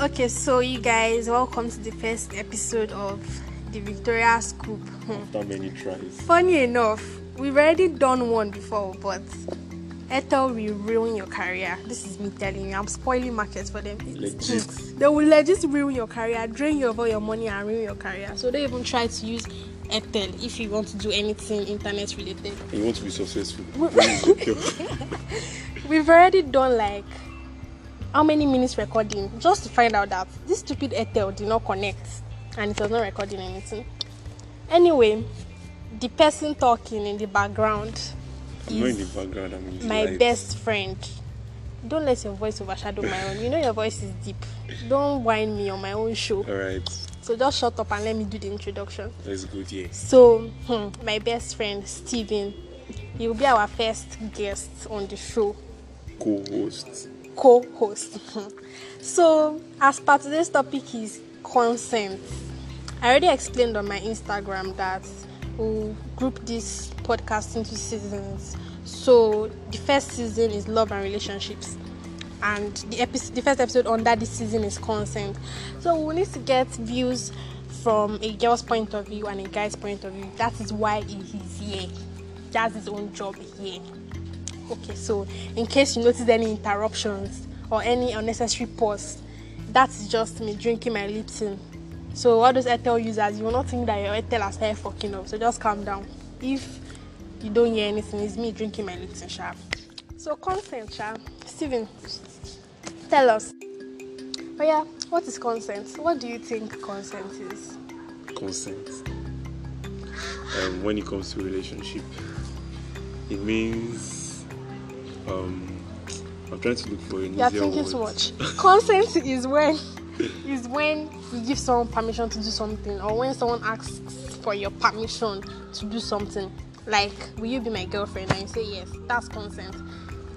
Okay, so you guys, welcome to the first episode of the Victoria Scoop. After many tries. Funny enough, we've already done one before, but Ethel will ruin your career. This is me telling you. I'm spoiling markets for them. Legit. they will legit ruin your career, drain you of all your money, and ruin your career. So don't even try to use Ethel if you want to do anything internet related. You want to be successful. We've already done like how many minutes recording just to find out that this stupid Ethel did not connect and it was not recording anything. Anyway, the person talking in the background I'm in the is background. I'm in the my light. best friend. Don't let your voice overshadow my own. You know your voice is deep. Don't whine me on my own show. All right. So just shut up and let me do the introduction. That's good. Yeah. So, hmm, my best friend Steven, he will be our first guest on the show. Co-host. Co-host. so, as part of today's topic is consent. I already explained on my Instagram that we'll group this podcast into seasons. So, the first season is love and relationships, and the episode, the first episode under this season is consent. So, we need to get views from a girl's point of view and a guy's point of view. That is why he is here. That's his own job here. Okay, so in case you notice any interruptions or any unnecessary pause, that is just me drinking my Lipton. So all those Airtel users, you will not think that your Airtel has hair fucking up. So just calm down. If you don't hear anything, it's me drinking my Lipton sharp. So consent, sharp. Steven, tell us. Oh yeah, what is consent? What do you think consent is? Consent. Um, when it comes to relationship, it means um, I'm trying to look for an You are easier thinking word. too much. Consent is when is when you give someone permission to do something, or when someone asks for your permission to do something. Like, will you be my girlfriend? And you say yes. That's consent.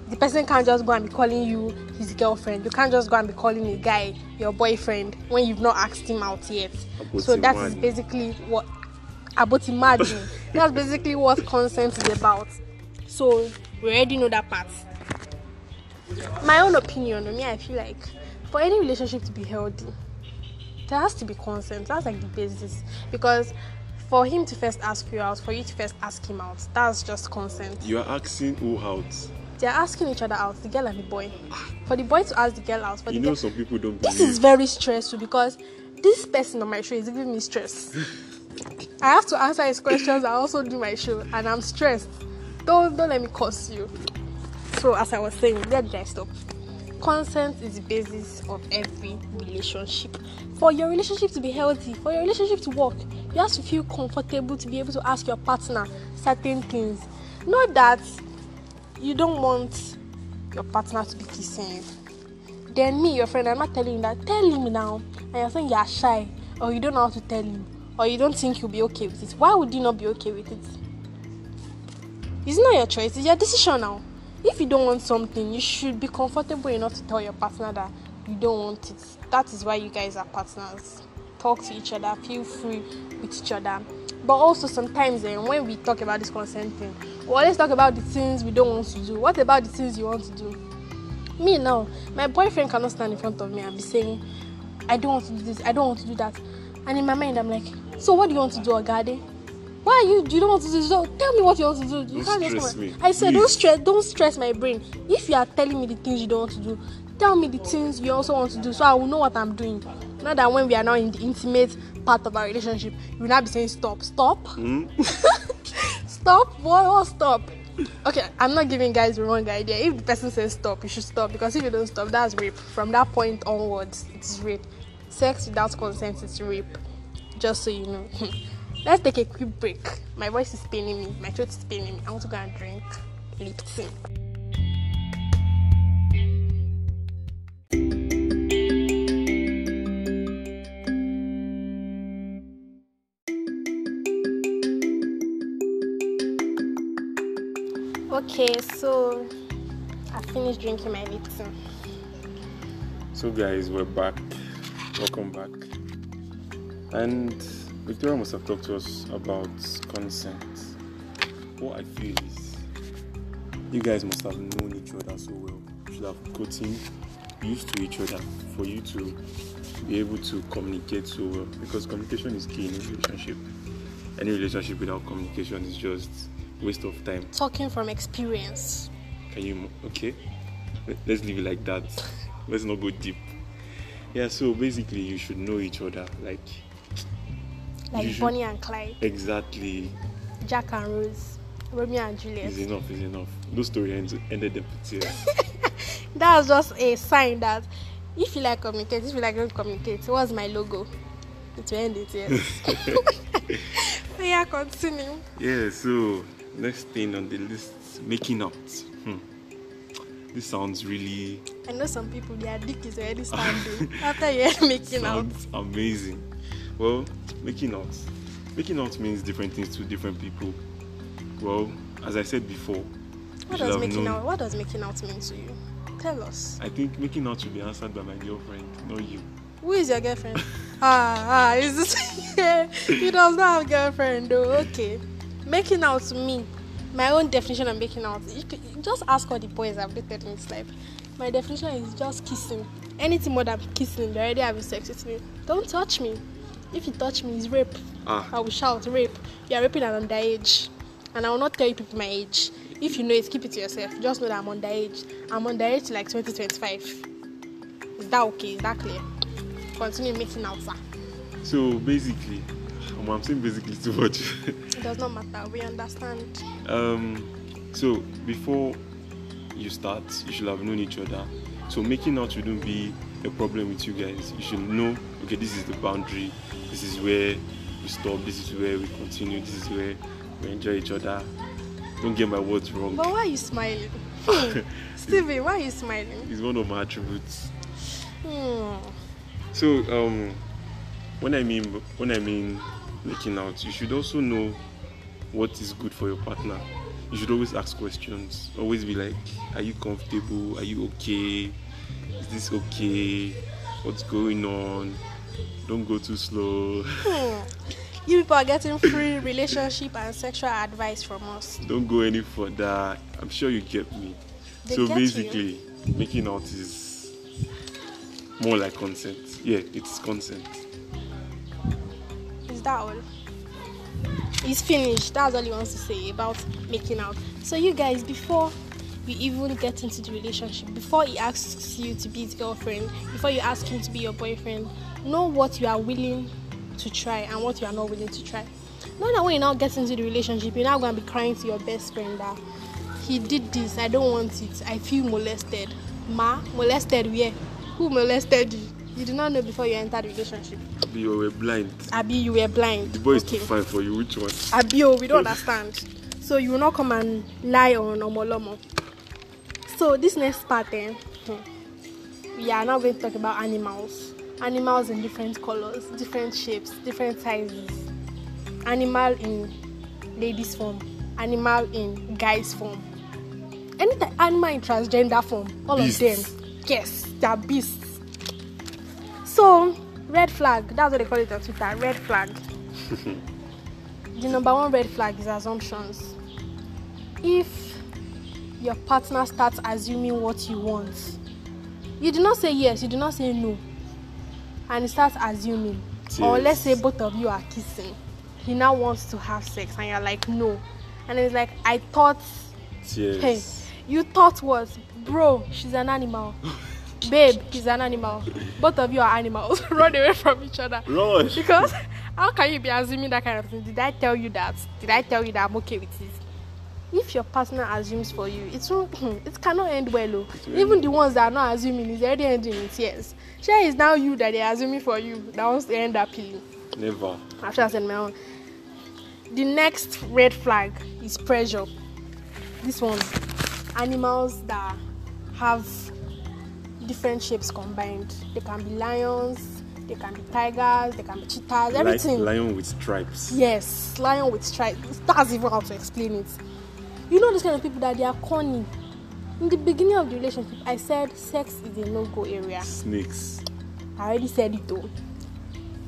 The person can't just go and be calling you his girlfriend. You can't just go and be calling a guy your boyfriend when you've not asked him out yet. So that is basically what about imagine. That's basically what consent is about. So we already know that part my own opinion on me i feel like for any relationship to be healthy there has to be consent that's like the basis because for him to first ask you out for you to first ask him out that's just consent You are asking who out. they're asking each other out the girl and the boy for the boy to ask the girl out for the You girl know some people don't this believe. is very stressful because this person on my show is giving me stress. I have to answer his questions. I also do my show, and I'm stressed. Don't don't let me curse you. So as I was saying, did I stop? Consent is the basis of every relationship. For your relationship to be healthy, for your relationship to work, you have to feel comfortable to be able to ask your partner certain things. Not that you don't want your partner to be kissing you then me your friend i'm not telling you that tell him now and you're saying you're shy or you don't know how to tell him or you don't think you'll be okay with it why would you not be okay with it it's not your choice it's your decision now. If you don't want something you should be comfortable enough to tell your partner that you don't want it. That is why you guys are partners. Talk to each other feel free with each other. But also sometimes eh, when we talk about this consent thing we always talk about the things we don't want to do. What about the things you want to do? Me now my boyfriend cannot stand in front of me and be saying i don't want to do this i don't want to do that. And in my mind i'm like so what do you want to do agade why are you you don't want to do this? So tell me what you want to do. You Don't can't just stress come me, i said don't stress don't stress my brain. If you are telling me the things you don't want to do tell me the things you also want to do so i will know what i'm doing. Not that when we are now in the intimate part of our relationship you will not be saying stop stop. Hmm? stop? What what stop? Okay i'm not giving guys the wrong idea. If the person says stop you should stop because if you don't stop that's rape. From that point onwards it's rape. Sex without consent is rape. Just so you know let's take a quick break. My voice is paining me. My throat is paining me. I want to go and drink lipton. Okay so i finished drinking my lipton. So, guys, we're back. Welcome back. And Victoria must have talked to us about consent. What I feel is you guys must have known each other so well. You should have gotten used to each other for you to be able to communicate so well because communication is key in a relationship. Any relationship without communication is just waste of time. Talking from experience. Can you okay? Let- Let's leave it like that. Let's not go deep. Yeah, so basically you should know each other. Like Like should- Bonnie and Clyde, exactly Jack and Rose, Romeo and Juliet. is enough, is enough. Those story ends ended them with tears. That's just a sign that if you like communicate, if you like don't communicate, what's my logo? It will end it, yes. yeah, continue. Yeah, so next thing on the list, making out. Hmm. This sounds really I know some people, their dick is already standing after you're making out. sounds amazing. Well, making out. Making out means different things to different people. Well, as I said before, What does making known- out? What does making out mean to you? Tell us. I think making out should be answered by my girlfriend, not you. Who is your girlfriend? ah, ah, is this? he does not have a girlfriend though. Okay, making out to me, my own definition of making out. You could, just ask all the boys I've dated in this life. My definition is just kissing. Anything more than kissing, they're already having sex with me. Don't touch me. If you touch me, it's rape. Ah, I will shout rape. You are raping an underage, and I will not tell you people my age. If you know it, keep it to yourself. Just know that I'm underage. I'm underage like 2025. Is that okay? Is that clear? Continue making out, sir. so basically, I'm saying basically too much. It does not matter. We understand. um, so before you start, you should have known each other. So making out shouldn't be a problem with you guys. You should know, okay, this is the boundary. This is where we stop. This is where we continue. This is where we enjoy each other. Don't get my words wrong. But why are you smiling? Hmm. Stevie, why are you smiling? It's one of my attributes. Hmm. So um, when I mean when I mean making out, you should also know what is good for your partner. You should always ask questions. Always be like, "Are you comfortable? Are you okay? Is this okay? What's going on? Don't go too slow. Hmm. You people are getting free relationship and sexual advice from us. Don't go any further." I'm sure you get me. They so get you. basically, making out is more like consent. Yeah, it's consent. Is that all? He's finished. That's all he wants to say about making out. So you guys, before we even get into the relationship, before he asks you to be his girlfriend, before you ask him to be your boyfriend, know what you are willing to try and what you are not willing to try. Not that when you now get into the relationship, you're now going to be crying to your best friend that he did this, I don't want it, I feel molested. Ma, molested where? Who molested you? You did not know before you entered the relationship. You were blind. Abi, you were blind. The boy is okay. too fine for you. Which one? Abio, we don't understand. So you will not come and lie on Omolomo. So this next part, eh, we are now going to talk about animals. Animals in different colors, different shapes, different sizes. Animal in ladies form, animal in guys form. Any animal in transgender form, all Beasts. of them. Yes, they are beasts. So red flag, that's what they call it on Twitter. Red flag. the number one red flag is assumptions. If your partner starts assuming what you want, you do not say yes, you do not say no, and he starts assuming, or let's say Yes. both of you are kissing, he now wants to have sex, and you're like, no, and it's like, I thought, Tears. hey, you thought what, bro? She's an animal. Babe, he's an animal. Both of you are animals. Run away from each other. Rush. Because how can you be assuming that kind of thing? Did I tell you that? Did I tell you that I'm okay with it? If your partner assumes for you, it it cannot end well. Oh. Even the ones that are not assuming is already ending in tears. Sure, it's now you that they're assuming for you that wants to end happily. Never. After I said my own. The next red flag is pressure. This one, animals that have different shapes combined. They can be lions, they can be tigers, they can be cheetahs, Like everything. lion with stripes. Yes, lion with stripes. That's even how to explain it. You know those kind of people that they are corny. In the beginning of the relationship, I said sex is a no-go area. Snakes. I already said it though.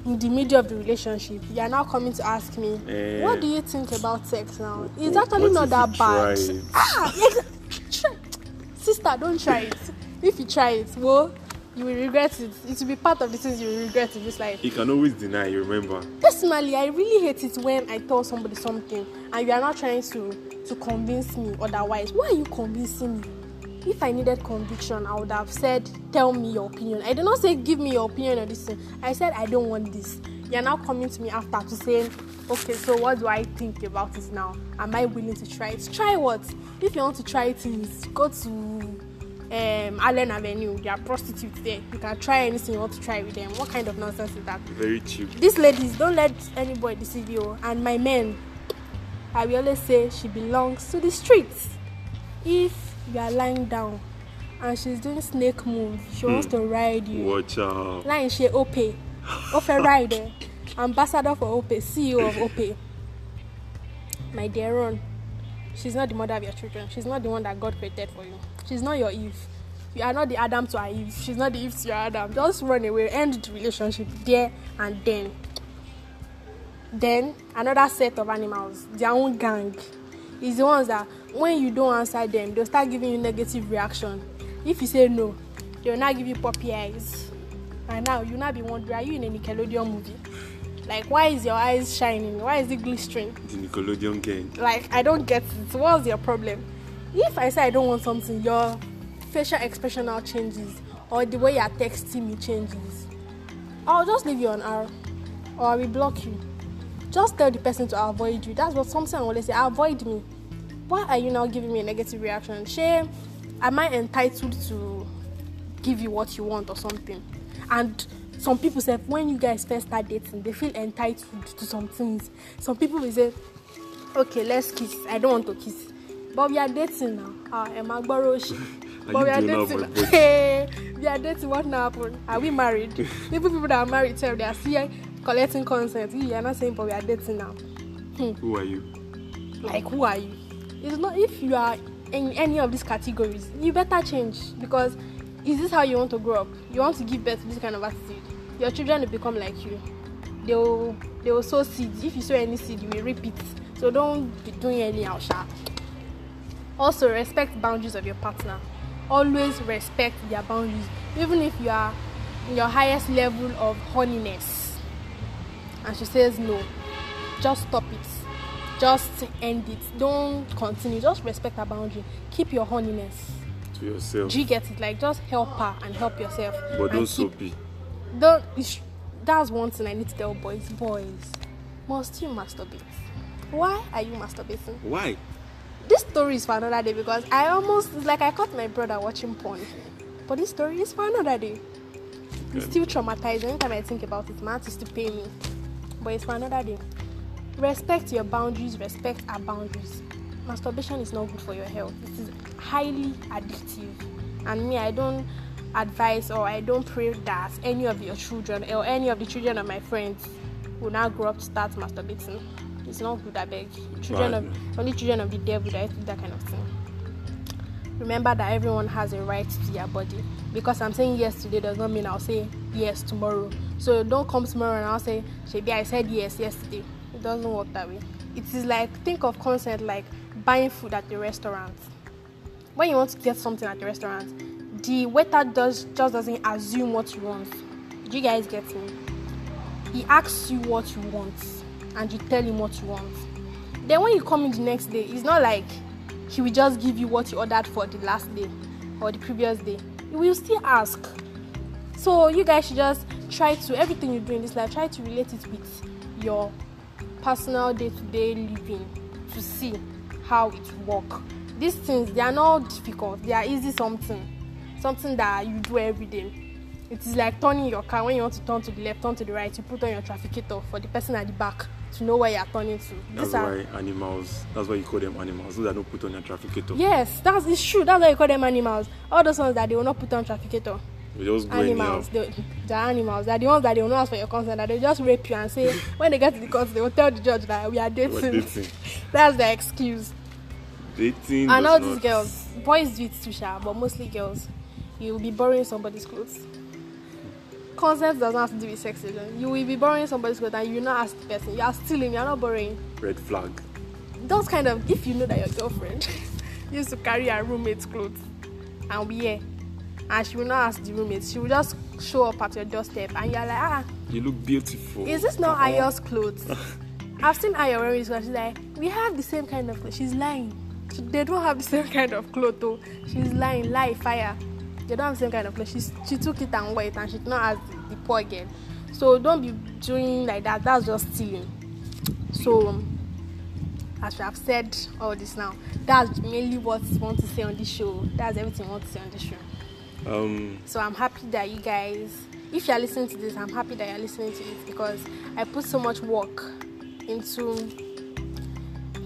In the middle of the relationship, you are now coming to ask me, Eh. what do you think about sex now? It's actually not that bad. Ah. Sister, don't try it. If you try it, well, you will regret it. It will be part of the things you will regret in this life. You can always deny, remember. Personally, I really hate it when I tell somebody something and you are not trying to to convince me otherwise. Why are you convincing me? If I needed conviction, I would have said, "Tell me your opinion." I did not say, "Give me your opinion on this thing." I said, "I don't want this." You are now coming to me after to say, "Okay, so what do I think about it now? Am I willing to try it? Try what? If you want to try things, go to um, Allen Avenue. There are prostitutes there. You can try anything you want to try with them. What kind of nonsense is that? Very cheap. These ladies, don't let anybody deceive you. And my men, I will always say she belongs to the streets. If you are lying down and she's doing snake moves, she wants to ride you. Watch out. Lying she Ope. Ope rider. Ambassador for Ope, CEO of Ope. My dear Ron, she's not the mother of your children. She's not the one that God created for you. She's not your Eve. You are not the Adam to her Eve. She's not the Eve to your Adam. Just run away, end the relationship there and then. Then another set of animals, their own gang, is the ones that when you don't answer them, they'll start giving you negative reaction. If you say no, they'll not give you puppy eyes. And now you'll not be wondering, are you in a Nickelodeon movie? Like, why is your eyes shining? Why is it glistering? The Nickelodeon gang. Like, I don't get it. What's your problem? If I say I don't want something, your facial expression now changes, or the way you're texting me changes. I'll just leave you on R, or I will block you. Just tell the person to avoid you. That's what something I always say. Avoid me. Why are you now giving me a negative reaction? Shame. Am I entitled to give you what you want or something? And some people say when you guys first start dating, they feel entitled to some things. Some people will say, "Okay, let's kiss." I don't want to kiss, but we are dating now. Ah, I borrowing? Are But we are now, dating. boy? Hey, we are dating. What now happen? Are we married? Even people that are married tell they are still collecting consent. You are not saying, but we are dating now. Who are you? Like, who are you? It's not if you are in any of these categories, you better change because is this how you want to grow up? You want to give birth to this kind of attitude? Your children will become like you. They will they will sow seeds. If you sow any seed, you will reap it. So don't be doing anyhow, sha. Also, respect boundaries of your partner. Always respect their boundaries, even if you are in your highest level of horniness. And she says no, just stop it. Just end it. Don't continue. Just respect her boundary. Keep your horniness. To yourself. Do you get it? Like just help her and help yourself. But don't soapy. Don't. That's one thing I need to tell boys. Boys, must you masturbate? Why are you masturbating? Why? This story is for another day because I almost like I caught my brother watching porn. But this story is for another day. It's still traumatizing. Anytime I think about it, my used to pay me. But it's for another day. Respect your boundaries, respect our boundaries. Masturbation is not good for your health. It is highly addictive. And me, I don't advise or I don't pray that any of your children or any of the children of my friends will now grow up to start masturbating. It's not good, I beg. Children Bad. of only children of the devil that do that kind of thing. Remember that everyone has a right to their body. Because I'm saying yes today does not mean I'll say yes tomorrow. So don't come tomorrow and I'll say, Shebi, I said yes yesterday. It doesn't work that way. It is like think of consent like buying food at the restaurant. When you want to get something at the restaurant, the waiter does just doesn't assume what you want. Do you guys get me? He asks you what you want and you tell him what you want. Then when you come in the next day, it's not like he will just give you what you ordered for the last day or the previous day. He will still ask. So you guys should just try to everything you do in this life, try to relate it with your personal day-to-day living to see how it work. These things they are not difficult, they are easy something. Something that you do every day. It is like turning your car when you want to turn to the left, turn to the right, you put on your trafficator for the person at the back to know where you are turning to. That's These are why animals. That's why you call them animals. Those that don't put on your trafficator. Yes, that's it's true. That's why you call them animals. All those ones that they will not put on trafficator. Anyhow. Animals, they, they're animals. They're the ones that they will not ask for your consent. That they just rape you and say when they get to the court, they will tell the judge that we are dating. Dating. that's their excuse. Dating. And all these not- girls, boys do it too, sha, but mostly girls. You will be borrowing somebody's clothes. Consent does not have to do with sex alone. You will be borrowing somebody's clothes and you not ask the person. You are stealing. You are not borrowing. Red flag. those kind of if you know that your girlfriend used to carry her roommate's clothes and wear and she will not ask the roommates. She will just show up at your doorstep, and you're like, ah, You look beautiful. is this not. Ayo's clothes? I've seen Ayo wearing this, but she's like, we have the same kind of clothes. She's lying. She- They don't have the same kind of clothes, though. She's lying, lie, fire. They don't have the same kind of clothes. She's, she took it and wore it, and she did not ask the, the poor girl. So don't be doing like that. That's just stealing. So, as we have said all this now, that's mainly what I want to say on this show. That's everything I want to say on this show. Um, So I'm happy that you guys, if you're listening to this, I'm happy that you're listening to it because I put so much work into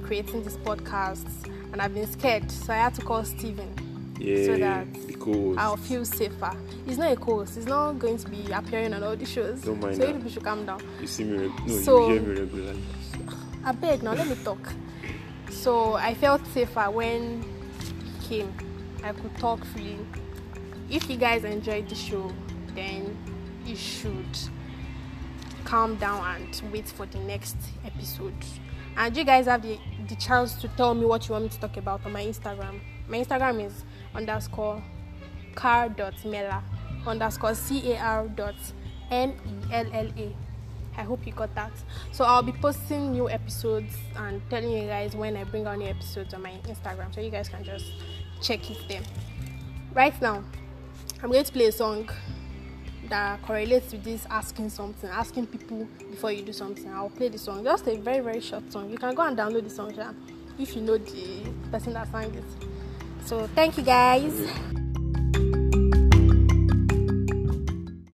creating this podcast and I've been scared. So I had to call Steven yeah, so that because I'll feel safer. It's not a co-host. Not going to be appearing on all the shows. Don't mind so you that. people should calm down. you see me, reg- no, So- you hear me regularly. I beg now, let me talk. So I felt safer when he came. I could talk freely. If you guys enjoyed the show, then you should calm down and wait for the next episode. And you guys have the, the chance to tell me what you want me to talk about on my Instagram. My Instagram is underscore car.mela underscore C-A-R dot M-E-L-L-A. I hope you got that. So I'll be posting new episodes and telling you guys when I bring out new episodes on my Instagram, so you guys can just check it there. Right now, I'm going to play a song that correlates with this asking something, asking people before you do something. I'll play the song, just a very very short song. You can go and download the song if you know the person that sang it. So thank you guys.